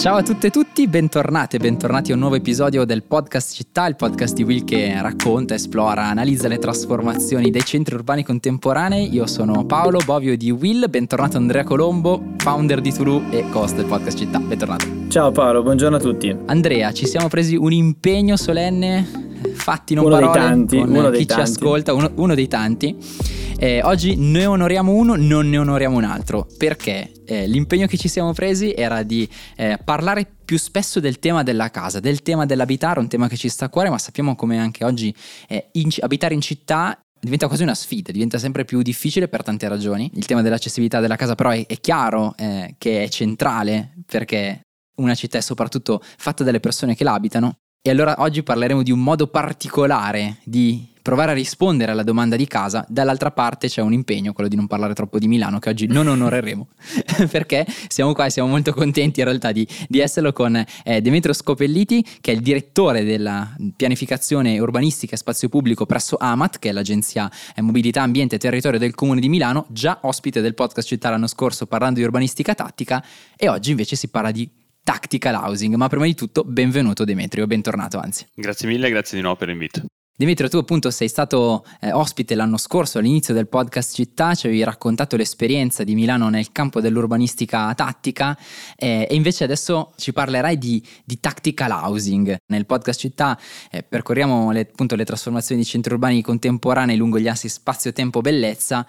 Ciao a tutte e tutti, bentornati e bentornati a un nuovo episodio del podcast Città, il podcast di Will che racconta, esplora, analizza le trasformazioni dei centri urbani contemporanei. Io sono Paolo Bovio di Will, bentornato Andrea Colombo, founder di Tulu e host del podcast Città. Bentornato. Ciao Paolo, buongiorno a tutti. Andrea, ci siamo presi un impegno solenne, fatti non uno parole, dei tanti, con uno chi dei ci tanti. ascolta, uno, uno dei tanti. Eh, oggi ne onoriamo uno, non ne onoriamo un altro, perché? Eh, l'impegno che ci siamo presi era di eh, parlare più spesso del tema della casa, del tema dell'abitare, un tema che ci sta a cuore, ma sappiamo come anche oggi eh, in- abitare in città diventa quasi una sfida, diventa sempre più difficile per tante ragioni. Il tema dell'accessibilità della casa però è, è chiaro eh, che è centrale perché una città è soprattutto fatta dalle persone che la abitano e allora oggi parleremo di un modo particolare di provare a rispondere alla domanda di casa. Dall'altra parte c'è un impegno, quello di non parlare troppo di Milano, che oggi non onoreremo, perché siamo qua e siamo molto contenti in realtà di, di esserlo con eh, Demetrio Scopelliti, che è il direttore della pianificazione urbanistica e spazio pubblico presso AMAT, che è l'agenzia eh, Mobilità, Ambiente e Territorio del Comune di Milano, già ospite del podcast Città l'anno scorso parlando di urbanistica tattica, e oggi invece si parla di tactical housing. Ma prima di tutto, benvenuto Demetrio, bentornato anzi. Grazie mille, grazie di nuovo per l'invito. Demetrio, tu appunto sei stato eh, ospite l'anno scorso all'inizio del podcast Città, ci avevi raccontato l'esperienza di Milano nel campo dell'urbanistica tattica eh, e invece adesso ci parlerai di, di tactical housing. Nel podcast Città eh, percorriamo le, appunto le trasformazioni di centri urbani contemporanei lungo gli assi spazio-tempo-bellezza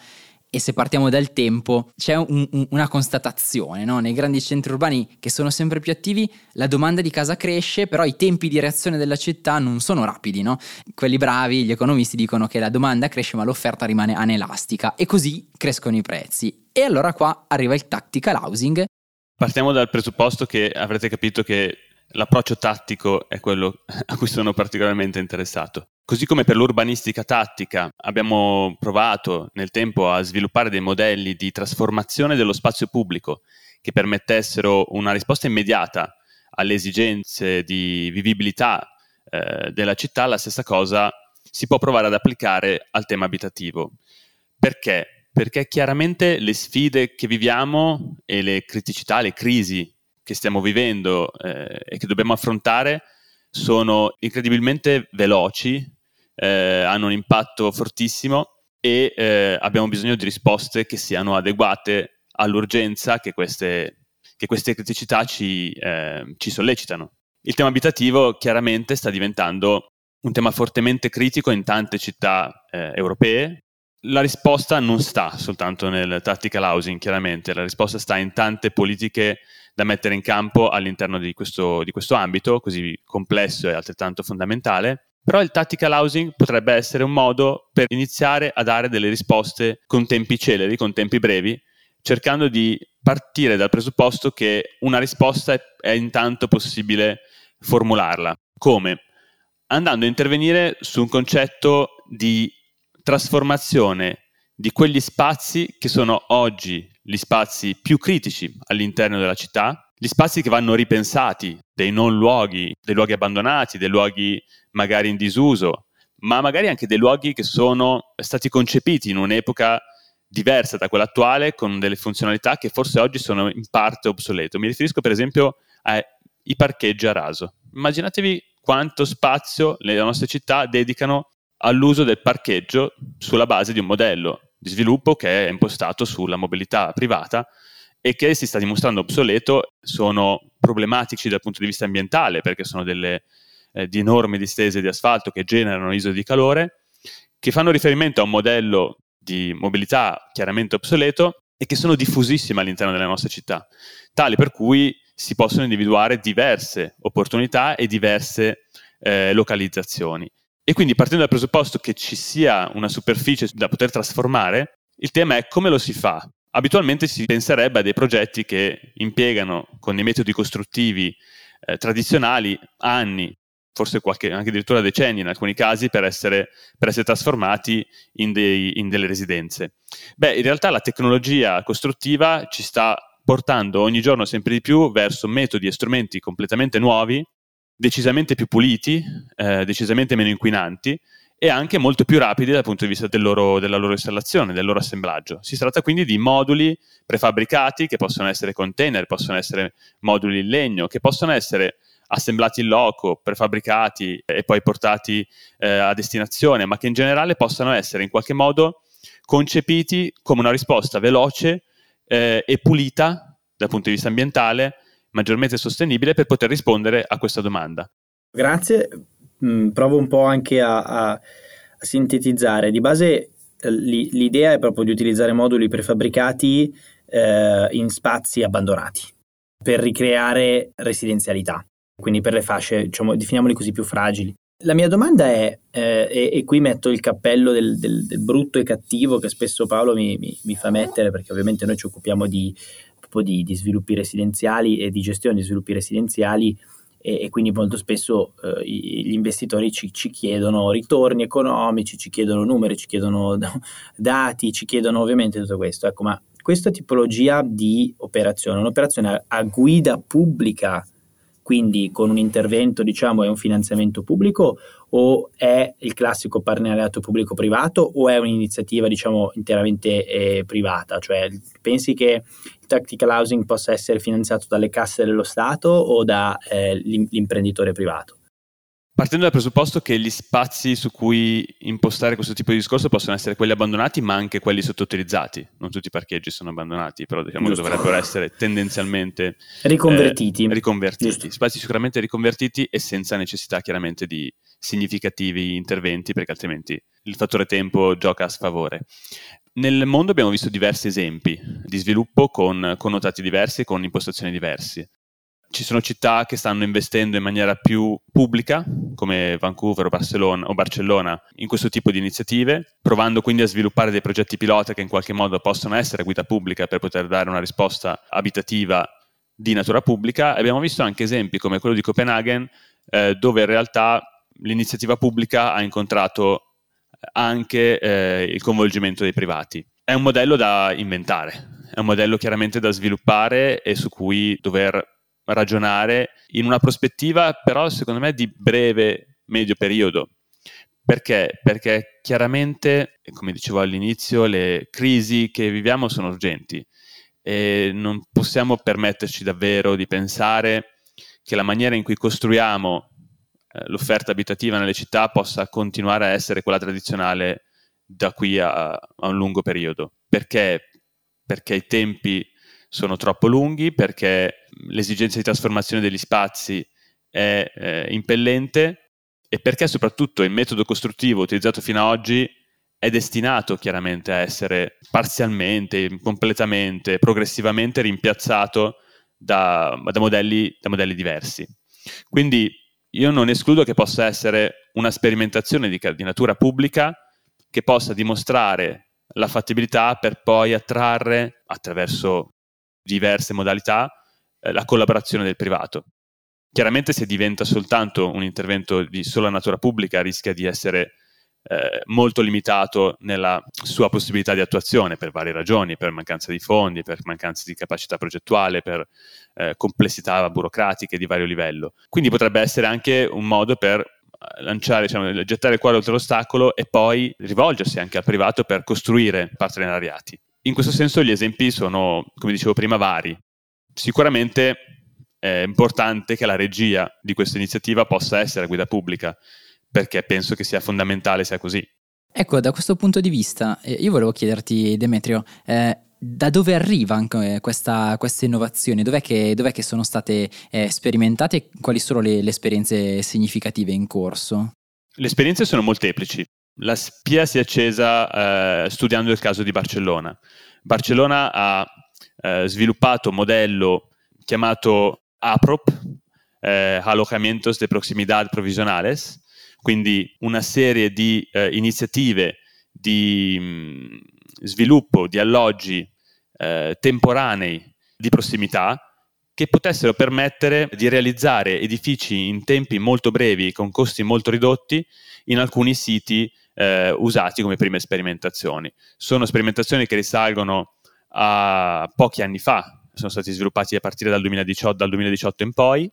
e se partiamo dal tempo, c'è un- un- una constatazione, no? nei grandi centri urbani che sono sempre più attivi, la domanda di casa cresce, però i tempi di reazione della città non sono rapidi. No? Quelli bravi, gli economisti dicono che la domanda cresce ma l'offerta rimane anelastica e così crescono i prezzi. E allora qua arriva il tactical housing. Partiamo dal presupposto che avrete capito che l'approccio tattico è quello a cui sono particolarmente interessato. Così come per l'urbanistica tattica abbiamo provato nel tempo a sviluppare dei modelli di trasformazione dello spazio pubblico che permettessero una risposta immediata alle esigenze di vivibilità eh, della città, la stessa cosa si può provare ad applicare al tema abitativo. Perché? Perché chiaramente le sfide che viviamo e le criticità, le crisi che stiamo vivendo eh, e che dobbiamo affrontare sono incredibilmente veloci, eh, hanno un impatto fortissimo e eh, abbiamo bisogno di risposte che siano adeguate all'urgenza che queste, che queste criticità ci, eh, ci sollecitano. Il tema abitativo chiaramente sta diventando un tema fortemente critico in tante città eh, europee. La risposta non sta soltanto nel tactical housing, chiaramente, la risposta sta in tante politiche da mettere in campo all'interno di questo, di questo ambito così complesso e altrettanto fondamentale. Però il tactical housing potrebbe essere un modo per iniziare a dare delle risposte con tempi celeri, con tempi brevi, cercando di partire dal presupposto che una risposta è, è intanto possibile formularla. Come? Andando a intervenire su un concetto di trasformazione di quegli spazi che sono oggi gli spazi più critici all'interno della città, gli spazi che vanno ripensati, dei non luoghi, dei luoghi abbandonati, dei luoghi magari in disuso, ma magari anche dei luoghi che sono stati concepiti in un'epoca diversa da quella attuale, con delle funzionalità che forse oggi sono in parte obsolete. Mi riferisco per esempio ai parcheggi a raso. Immaginatevi quanto spazio le nostre città dedicano all'uso del parcheggio sulla base di un modello di sviluppo che è impostato sulla mobilità privata e che si sta dimostrando obsoleto, sono problematici dal punto di vista ambientale perché sono delle eh, di enormi distese di asfalto che generano isole di calore, che fanno riferimento a un modello di mobilità chiaramente obsoleto e che sono diffusissime all'interno delle nostre città, tali per cui si possono individuare diverse opportunità e diverse eh, localizzazioni. E quindi partendo dal presupposto che ci sia una superficie da poter trasformare, il tema è come lo si fa. Abitualmente si penserebbe a dei progetti che impiegano con dei metodi costruttivi eh, tradizionali anni, forse qualche, anche addirittura decenni in alcuni casi, per essere, per essere trasformati in, dei, in delle residenze. Beh, in realtà la tecnologia costruttiva ci sta portando ogni giorno sempre di più verso metodi e strumenti completamente nuovi decisamente più puliti, eh, decisamente meno inquinanti e anche molto più rapidi dal punto di vista del loro, della loro installazione, del loro assemblaggio. Si tratta quindi di moduli prefabbricati che possono essere container, possono essere moduli in legno, che possono essere assemblati in loco, prefabbricati e poi portati eh, a destinazione, ma che in generale possano essere in qualche modo concepiti come una risposta veloce eh, e pulita dal punto di vista ambientale, maggiormente sostenibile per poter rispondere a questa domanda. Grazie, mm, provo un po' anche a, a, sintetizzare. Di base eh, l'idea è proprio di utilizzare moduli prefabbricati eh, in spazi abbandonati per ricreare residenzialità, quindi per le fasce, diciamo, definiamoli così, più fragili. La mia domanda è, eh, e, e, qui metto il cappello del, del, del, brutto e cattivo che spesso Paolo mi, mi, mi, fa mettere, perché ovviamente noi ci occupiamo di, di, di sviluppi residenziali e di gestione di sviluppi residenziali e, e quindi molto spesso eh, gli investitori ci, ci, chiedono ritorni economici, ci chiedono numeri, ci chiedono dati, ci chiedono ovviamente tutto questo. Ecco, ma questa tipologia di operazione, un'operazione a guida pubblica quindi con un intervento diciamo è un finanziamento pubblico o è il classico partenariato pubblico-privato o è un'iniziativa diciamo interamente eh, privata? Cioè pensi che il tactical housing possa essere finanziato dalle casse dello Stato o dall'imprenditore eh, privato? Partendo dal presupposto che gli spazi su cui impostare questo tipo di discorso possono essere quelli abbandonati, ma anche quelli sottoutilizzati. Non tutti i parcheggi sono abbandonati, però diciamo che dovrebbero essere tendenzialmente riconvertiti. Eh, riconvertiti. Spazi sicuramente riconvertiti e senza necessità chiaramente di significativi interventi, perché altrimenti il fattore tempo gioca a sfavore. Nel mondo abbiamo visto diversi esempi di sviluppo con connotati diversi e con impostazioni diverse ci sono città che stanno investendo in maniera più pubblica, come Vancouver o Barcellona, o Barcellona, in questo tipo di iniziative, provando quindi a sviluppare dei progetti pilota che in qualche modo possono essere guida pubblica per poter dare una risposta abitativa di natura pubblica. Abbiamo visto anche esempi come quello di Copenaghen, eh, dove in realtà l'iniziativa pubblica ha incontrato anche eh, il coinvolgimento dei privati. È un modello da inventare, è un modello chiaramente da sviluppare e su cui dover ragionare in una prospettiva però secondo me di breve medio periodo. Perché? Perché chiaramente, come dicevo all'inizio, le crisi che viviamo sono urgenti e non possiamo permetterci davvero di pensare che la maniera in cui costruiamo eh, l'offerta abitativa nelle città possa continuare a essere quella tradizionale da qui a, a un lungo periodo. Perché? Perché i tempi sono troppo lunghi, perché l'esigenza di trasformazione degli spazi è eh, impellente e perché soprattutto il metodo costruttivo utilizzato fino ad oggi è destinato chiaramente a essere parzialmente, completamente, progressivamente rimpiazzato da, da, modelli, da modelli diversi. Quindi io non escludo che possa essere una sperimentazione di, di natura pubblica che possa dimostrare la fattibilità per poi attrarre attraverso diverse modalità eh, la collaborazione del privato. Chiaramente se diventa soltanto un intervento di sola natura pubblica rischia di essere eh, molto limitato nella sua possibilità di attuazione per varie ragioni, per mancanza di fondi, per mancanza di capacità progettuale, per eh, complessità burocratiche di vario livello. Quindi potrebbe essere anche un modo per eh, lanciare, diciamo, gettare il cuore oltre l'ostacolo e poi rivolgersi anche al privato per costruire partenariati. In questo senso gli esempi sono, come dicevo prima, vari. Sicuramente è importante che la regia di questa iniziativa possa essere a guida pubblica, perché penso che sia fondamentale sia così. Ecco, da questo punto di vista, eh, io volevo chiederti, Demetrio, eh, da dove arriva anche questa, questa innovazione? Dov'è che, dov'è che, sono state eh, sperimentate e quali sono le, le, esperienze significative in corso? Le esperienze sono molteplici. La spia si è accesa eh, studiando il caso di Barcellona. Barcellona ha eh, sviluppato un modello chiamato APROP, eh, Alojamientos de Proximidad Provisionales, quindi una serie di eh, iniziative di mh, mm, sviluppo di alloggi eh, temporanei di prossimità che potessero permettere di realizzare edifici in tempi molto brevi, con costi molto ridotti, in alcuni siti eh, usati come prime sperimentazioni. Sono sperimentazioni che risalgono a pochi anni fa, sono stati sviluppati a partire dal 2018, dal 2018 in poi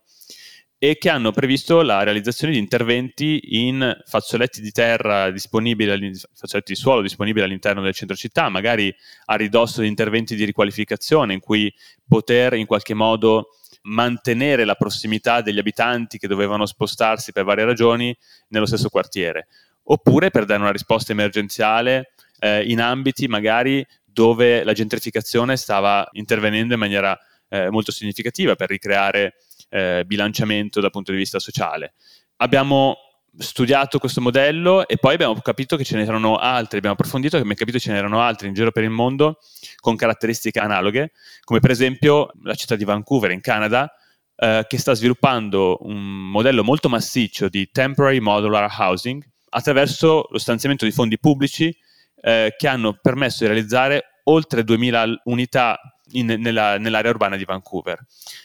e che hanno previsto la realizzazione di interventi in fazzoletti di terra disponibili, fazzoletti di suolo disponibili all'interno del centro città, magari a ridosso di interventi di riqualificazione in cui poter in qualche modo mantenere la prossimità degli abitanti che dovevano spostarsi per varie ragioni nello stesso quartiere, oppure per dare una risposta emergenziale eh, in ambiti magari dove la gentrificazione stava intervenendo in maniera eh, molto significativa per ricreare eh, bilanciamento dal punto di vista sociale. Abbiamo studiato questo modello e poi abbiamo capito che ce n'erano altri, abbiamo approfondito e abbiamo capito che ce n'erano altri in giro per il mondo con caratteristiche analoghe, come per esempio la città di Vancouver in Canada, eh, che sta sviluppando un modello molto massiccio di temporary modular housing attraverso lo stanziamento di fondi pubblici eh, che hanno permesso di realizzare oltre 2000 unità in, nella, nell'area urbana di Vancouver.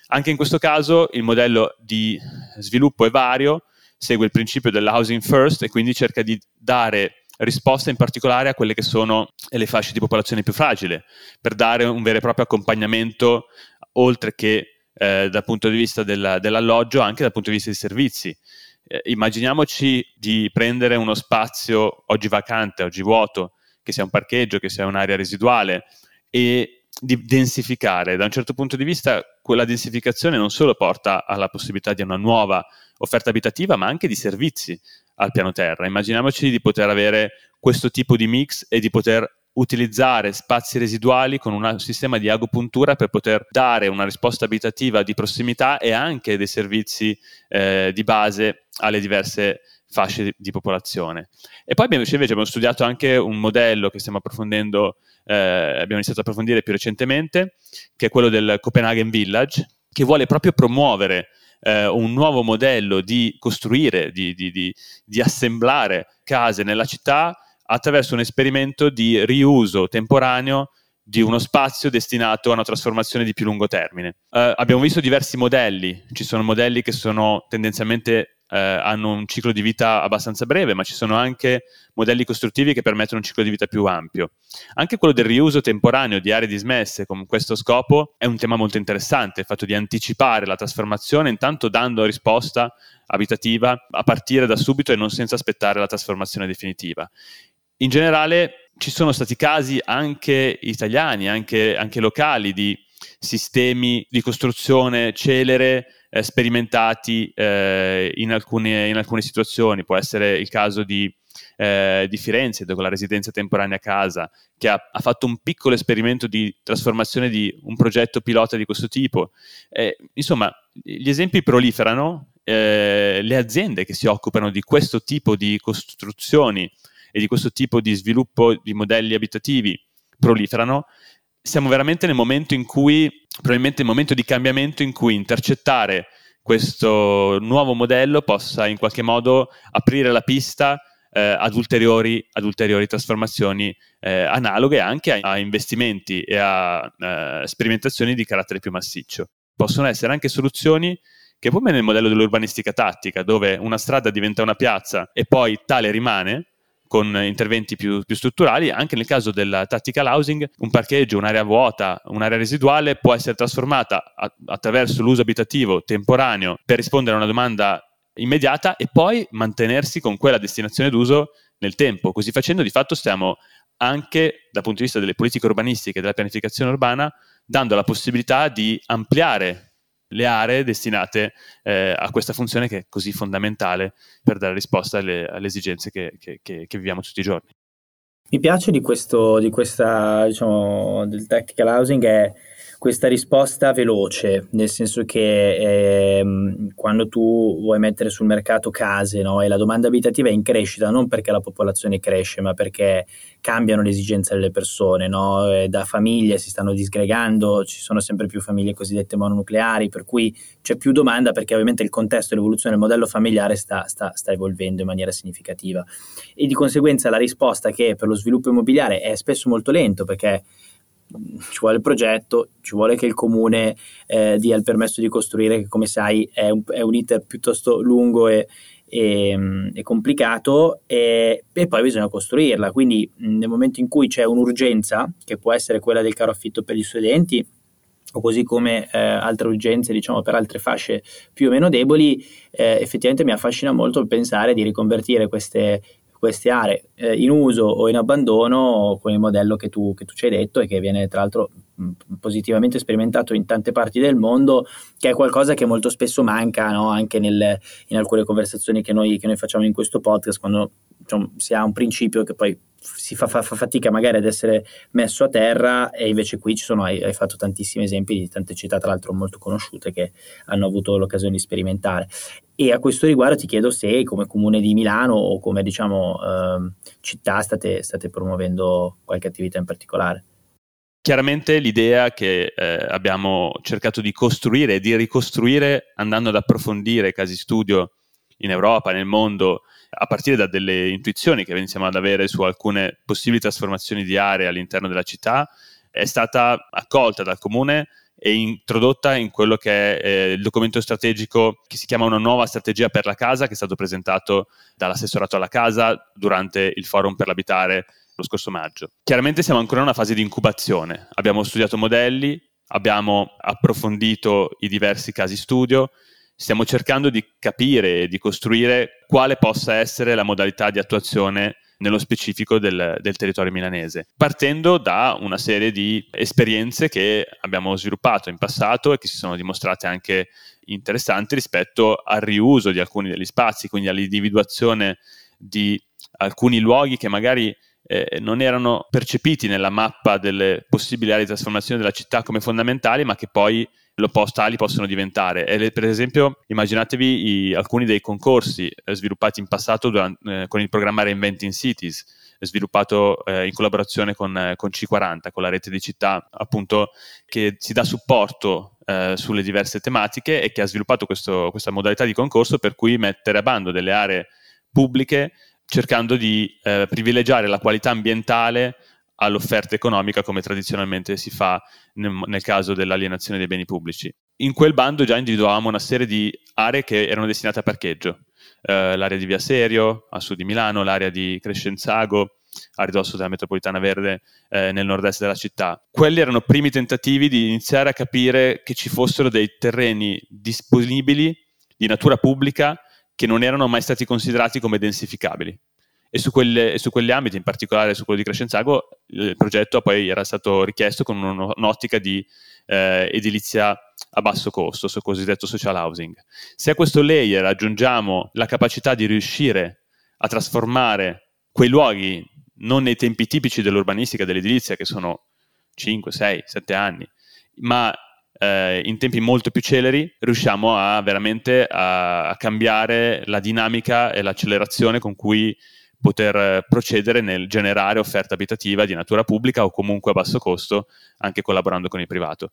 Anche in questo caso il modello di sviluppo è vario, segue il principio della housing first e quindi cerca di dare risposta in particolare a quelle che sono le fasce di popolazione più fragile, per dare un vero e proprio accompagnamento, oltre che eh, dal punto di vista della, dell'alloggio, anche dal punto di vista dei servizi. Eh, immaginiamoci di prendere uno spazio oggi vacante, oggi vuoto, che sia un parcheggio, che sia un'area residuale, e di densificare. Da un certo punto di vista, quella densificazione non solo porta alla possibilità di una nuova offerta abitativa, ma anche di servizi al piano terra. Immaginiamoci di poter avere questo tipo di mix e di poter utilizzare spazi residuali con un sistema di agopuntura per poter dare una risposta abitativa di prossimità e anche dei servizi eh, di base alle diverse fasce di, di popolazione. E poi abbiamo, invece abbiamo studiato anche un modello che stiamo approfondendo, eh, abbiamo iniziato a approfondire più recentemente, che è quello del Copenhagen Village, che vuole proprio promuovere eh, un nuovo modello di costruire, di, di, di, assemblare case nella città attraverso un esperimento di riuso temporaneo di uno spazio destinato a una trasformazione di più lungo termine. Uh, abbiamo visto diversi modelli, ci sono modelli che sono tendenzialmente uh, hanno un ciclo di vita abbastanza breve, ma ci sono anche modelli costruttivi che permettono un ciclo di vita più ampio. Anche quello del riuso temporaneo di aree dismesse con questo scopo è un tema molto interessante, il fatto di anticipare la trasformazione intanto dando risposta abitativa a partire da subito e non senza aspettare la trasformazione definitiva. In generale ci sono stati casi anche italiani, anche, anche locali, di sistemi di costruzione celere eh, sperimentati eh, in, alcune, in, alcune, situazioni. Può essere il caso di, eh, di Firenze, dove la residenza temporanea a casa, che ha, ha, fatto un piccolo esperimento di trasformazione di un progetto pilota di questo tipo. Eh, insomma, gli esempi proliferano, eh, le aziende che si occupano di questo tipo di costruzioni e di questo tipo di sviluppo di modelli abitativi proliferano, siamo veramente nel momento in cui, probabilmente il momento di cambiamento in cui intercettare questo nuovo modello possa in qualche modo aprire la pista eh, ad, ulteriori, ad, ulteriori, trasformazioni eh, analoghe anche a, a, investimenti e a eh, sperimentazioni di carattere più massiccio. Possono essere anche soluzioni che come nel modello dell'urbanistica tattica, dove una strada diventa una piazza e poi tale rimane, con interventi più, più, strutturali. Anche nel caso del tactical housing, un parcheggio, un'area vuota, un'area residuale può essere trasformata a, attraverso l'uso abitativo temporaneo per rispondere a una domanda immediata e poi mantenersi con quella destinazione d'uso nel tempo. Così facendo, di fatto, stiamo anche dal punto di vista delle politiche urbanistiche e della pianificazione urbana dando la possibilità di ampliare le aree destinate eh, a questa funzione che è così fondamentale per dare risposta alle, alle esigenze che, che, che, che, viviamo tutti i giorni. Mi piace di questo, di questa, diciamo, del tactical housing è questa risposta veloce, nel senso che eh, quando tu vuoi mettere sul mercato case no, e la domanda abitativa è in crescita, non perché la popolazione cresce, ma perché cambiano le esigenze delle persone, no? da famiglie si stanno disgregando, ci sono sempre più famiglie cosiddette mononucleari, per cui c'è più domanda perché ovviamente il contesto e l'evoluzione del modello familiare sta, sta, sta evolvendo in maniera significativa e di conseguenza la risposta che per lo sviluppo immobiliare è spesso molto lento perché ci vuole il progetto, ci vuole che il comune eh, dia il permesso di costruire, che come sai è un, è un iter piuttosto lungo e, e, e complicato, e, e, poi bisogna costruirla. Quindi nel momento in cui c'è un'urgenza, che può essere quella del caro affitto per gli studenti, o così come eh, altre urgenze, diciamo, per altre fasce più o meno deboli, eh, effettivamente mi affascina molto pensare di riconvertire queste, queste aree eh, in uso o in abbandono con il modello che tu, che tu ci hai detto e che viene tra l'altro positivamente sperimentato in tante parti del mondo, che è qualcosa che molto spesso manca no? anche nel, in alcune conversazioni che noi, che noi, facciamo in questo podcast, quando diciamo, si ha un principio che poi si fa, fa, fa, fatica magari ad essere messo a terra e invece qui ci sono, hai, hai, fatto tantissimi esempi di tante città tra l'altro molto conosciute che hanno avuto l'occasione di sperimentare e a questo riguardo ti chiedo se come comune di Milano o come diciamo eh, città state, state promuovendo qualche attività in particolare. Chiaramente l'idea che eh, abbiamo cercato di costruire e di ricostruire andando ad approfondire casi studio in Europa, nel mondo, a partire da delle intuizioni che iniziamo ad avere su alcune possibili trasformazioni di aree all'interno della città, è stata accolta dal comune e introdotta in quello che è eh, il documento strategico che si chiama Una nuova strategia per la casa, che è stato presentato dall'assessorato alla casa durante il forum per l'abitare lo scorso maggio. Chiaramente siamo ancora in una fase di incubazione, abbiamo studiato modelli, abbiamo approfondito i diversi casi studio, stiamo cercando di capire e di costruire quale possa essere la modalità di attuazione nello specifico del, del, territorio milanese, partendo da una serie di esperienze che abbiamo sviluppato in passato e che si sono dimostrate anche interessanti rispetto al riuso di alcuni degli spazi, quindi all'individuazione di alcuni luoghi che magari eh, non erano percepiti nella mappa delle possibili aree di trasformazione della città come fondamentali, ma che poi postali possono diventare. E per esempio, immaginatevi i, alcuni dei concorsi eh, sviluppati in passato durante, eh, con il programma Reinventing Cities, sviluppato eh, in collaborazione con, eh, con, C40, con la rete di città, appunto, che si dà supporto eh, sulle diverse tematiche e che ha sviluppato questo, questa modalità di concorso per cui mettere a bando delle aree pubbliche cercando di eh, privilegiare la qualità ambientale all'offerta economica come tradizionalmente si fa nel, nel, caso dell'alienazione dei beni pubblici. In quel bando già individuavamo una serie di aree che erano destinate a parcheggio, eh, l'area di Via Serio a sud di Milano, l'area di Crescenzago a ridosso della metropolitana verde eh, nel nord-est della città. Quelli erano primi tentativi di iniziare a capire che ci fossero dei terreni disponibili di natura pubblica che non erano mai stati considerati come densificabili e su, quelle, su, quegli ambiti, in particolare su quello di Crescenzago, il progetto poi era stato richiesto con un'ottica di eh, edilizia a basso costo, sul cosiddetto social housing. Se a questo layer aggiungiamo la capacità di riuscire a trasformare quei luoghi non nei tempi tipici dell'urbanistica, dell'edilizia, che sono 5, 6, 7 anni, ma eh, in tempi molto più celeri, riusciamo a veramente a, a cambiare la dinamica e l'accelerazione con cui poter procedere nel generare offerta abitativa di natura pubblica o comunque a basso costo, anche collaborando con il privato.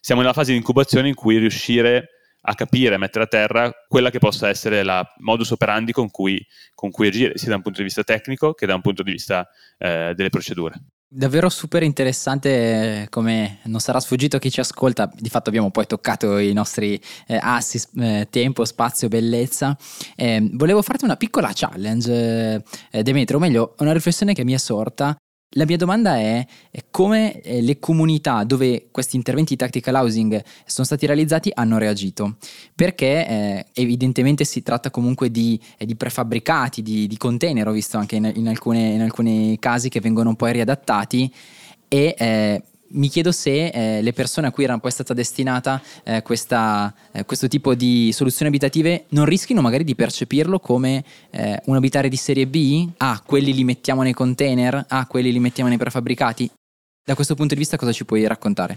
Siamo nella fase di incubazione in cui riuscire a capire, a mettere a terra quella che possa essere la modus operandi con cui, con cui agire, sia da un punto di vista tecnico che da un punto di vista eh, delle procedure. Davvero super interessante, come non sarà sfuggito a chi ci ascolta, di fatto abbiamo poi toccato i nostri eh, assi, eh, tempo, spazio, bellezza. Eh, volevo farti una piccola challenge, eh, Demetrio, o meglio, una riflessione che mi è sorta la mia domanda è come eh, le comunità dove questi interventi di tactical housing sono stati realizzati hanno reagito, perché eh, evidentemente si tratta comunque di, eh, di prefabbricati, di, di, container, ho visto anche in, in, alcune, in, alcuni casi che vengono poi riadattati e eh, mi chiedo se eh, le persone a cui era poi stata destinata eh, questa, eh, questo tipo di soluzioni abitative non rischino magari di percepirlo come eh, un abitare di serie B? Ah, quelli li mettiamo nei container? Ah, quelli li mettiamo nei prefabbricati? Da questo punto di vista cosa ci puoi raccontare?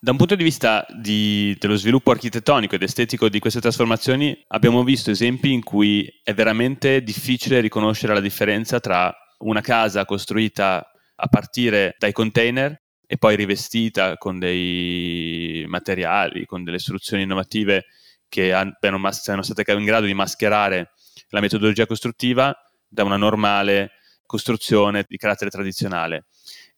Da un punto di vista di, dello sviluppo architettonico ed estetico di queste trasformazioni abbiamo visto esempi in cui è veramente difficile riconoscere la differenza tra una casa costruita a partire dai container e poi rivestita con dei materiali, con delle soluzioni innovative che hanno, siano state in grado di mascherare la metodologia costruttiva da una normale costruzione di carattere tradizionale.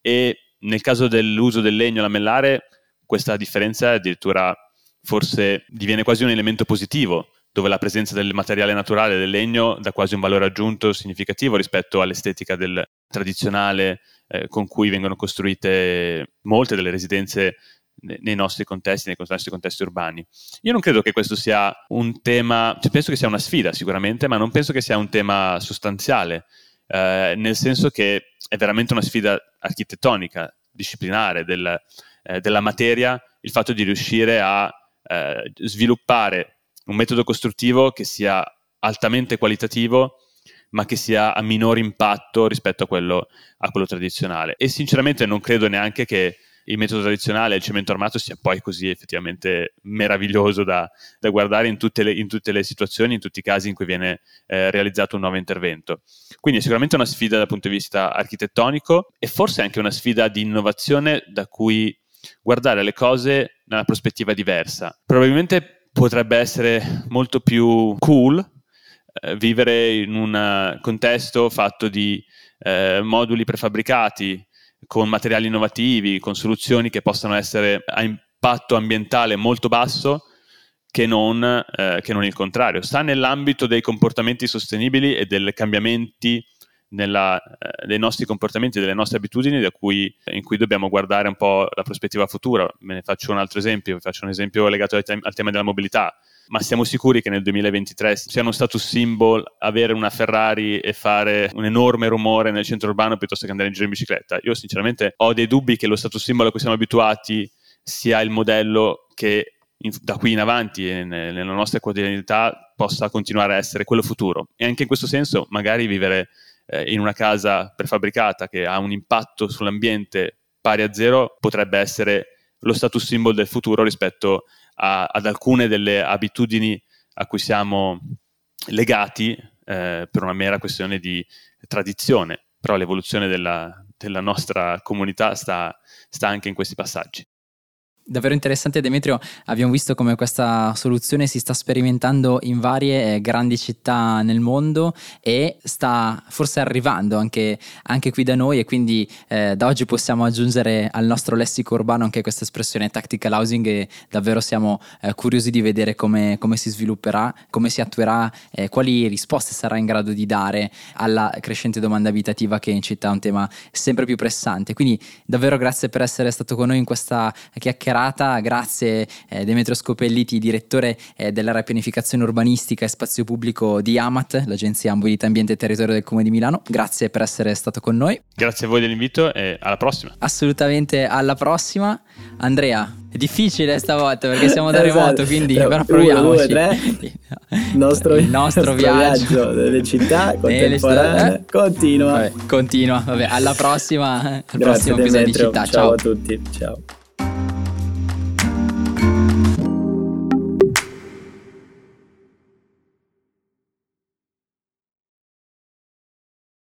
E nel caso dell'uso del legno lamellare, questa differenza addirittura forse diviene quasi un elemento positivo, dove la presenza del materiale naturale del legno dà quasi un valore aggiunto significativo rispetto all'estetica del tradizionale eh, con cui vengono costruite molte delle residenze nei nostri contesti, nei nostri contesti urbani. Io non credo che questo sia un tema, cioè penso che sia una sfida sicuramente, ma non penso che sia un tema sostanziale, eh, nel senso che è veramente una sfida architettonica, disciplinare del, eh, della materia, il fatto di riuscire a eh, sviluppare un metodo costruttivo che sia altamente qualitativo ma che sia a minor impatto rispetto a quello, a quello tradizionale. E sinceramente non credo neanche che il metodo tradizionale, il cemento armato, sia poi così effettivamente meraviglioso da, da guardare in tutte, le, in tutte, le, situazioni, in tutti i casi in cui viene eh, realizzato un nuovo intervento. Quindi è sicuramente una sfida dal punto di vista architettonico e forse anche una sfida di innovazione da cui guardare le cose nella prospettiva diversa. Probabilmente potrebbe essere molto più cool eh, vivere in un contesto fatto di eh, moduli prefabbricati con materiali innovativi, con soluzioni che possano essere a impatto ambientale molto basso che non, eh, che non il contrario. Sta nell'ambito dei comportamenti sostenibili e dei cambiamenti nella, eh, dei nostri comportamenti, delle nostre abitudini cui, in cui dobbiamo guardare un po' la prospettiva futura. Me ne faccio un altro esempio, faccio un esempio legato al, te- al tema della mobilità ma siamo sicuri che nel 2023 sia uno status symbol avere una Ferrari e fare un enorme rumore nel centro urbano piuttosto che andare in giro in bicicletta? Io sinceramente ho dei dubbi che lo status symbol a cui siamo abituati sia il modello che in, da qui in avanti e nella nostra quotidianità possa continuare a essere quello futuro. E anche in questo senso magari vivere eh, in una casa prefabbricata che ha un impatto sull'ambiente pari a zero potrebbe essere lo status symbol del futuro rispetto a, ad alcune delle abitudini a cui siamo legati eh, per una mera questione di tradizione, però l'evoluzione della, della nostra comunità sta, sta anche in questi passaggi davvero interessante Demetrio, abbiamo visto come questa soluzione si sta sperimentando in varie eh, grandi città nel mondo e sta forse arrivando anche, anche qui da noi e quindi eh, da oggi possiamo aggiungere al nostro lessico urbano anche questa espressione tactical housing e davvero siamo eh, curiosi di vedere come, come, si svilupperà, come si attuerà, eh, quali risposte sarà in grado di dare alla crescente domanda abitativa che in città è un tema sempre più pressante. Quindi davvero grazie per essere stato con noi in questa chiacchierata serata. Grazie eh, Demetrio Scopelliti, direttore eh, dell'area pianificazione urbanistica e spazio pubblico di Amat, l'agenzia Mobilità Ambiente e Territorio del Comune di Milano. Grazie per essere stato con noi. Grazie a voi dell'invito e alla prossima. Assolutamente alla prossima. Andrea, è difficile stavolta perché siamo da esatto. remoto, quindi però, però proviamoci. Uno, due, il nostro, il nostro viaggio. viaggio delle città contemporanee eh? continua. Vabbè, continua. Vabbè, alla prossima, al Grazie, prossimo episodio di città. Ciao. ciao a tutti. Ciao.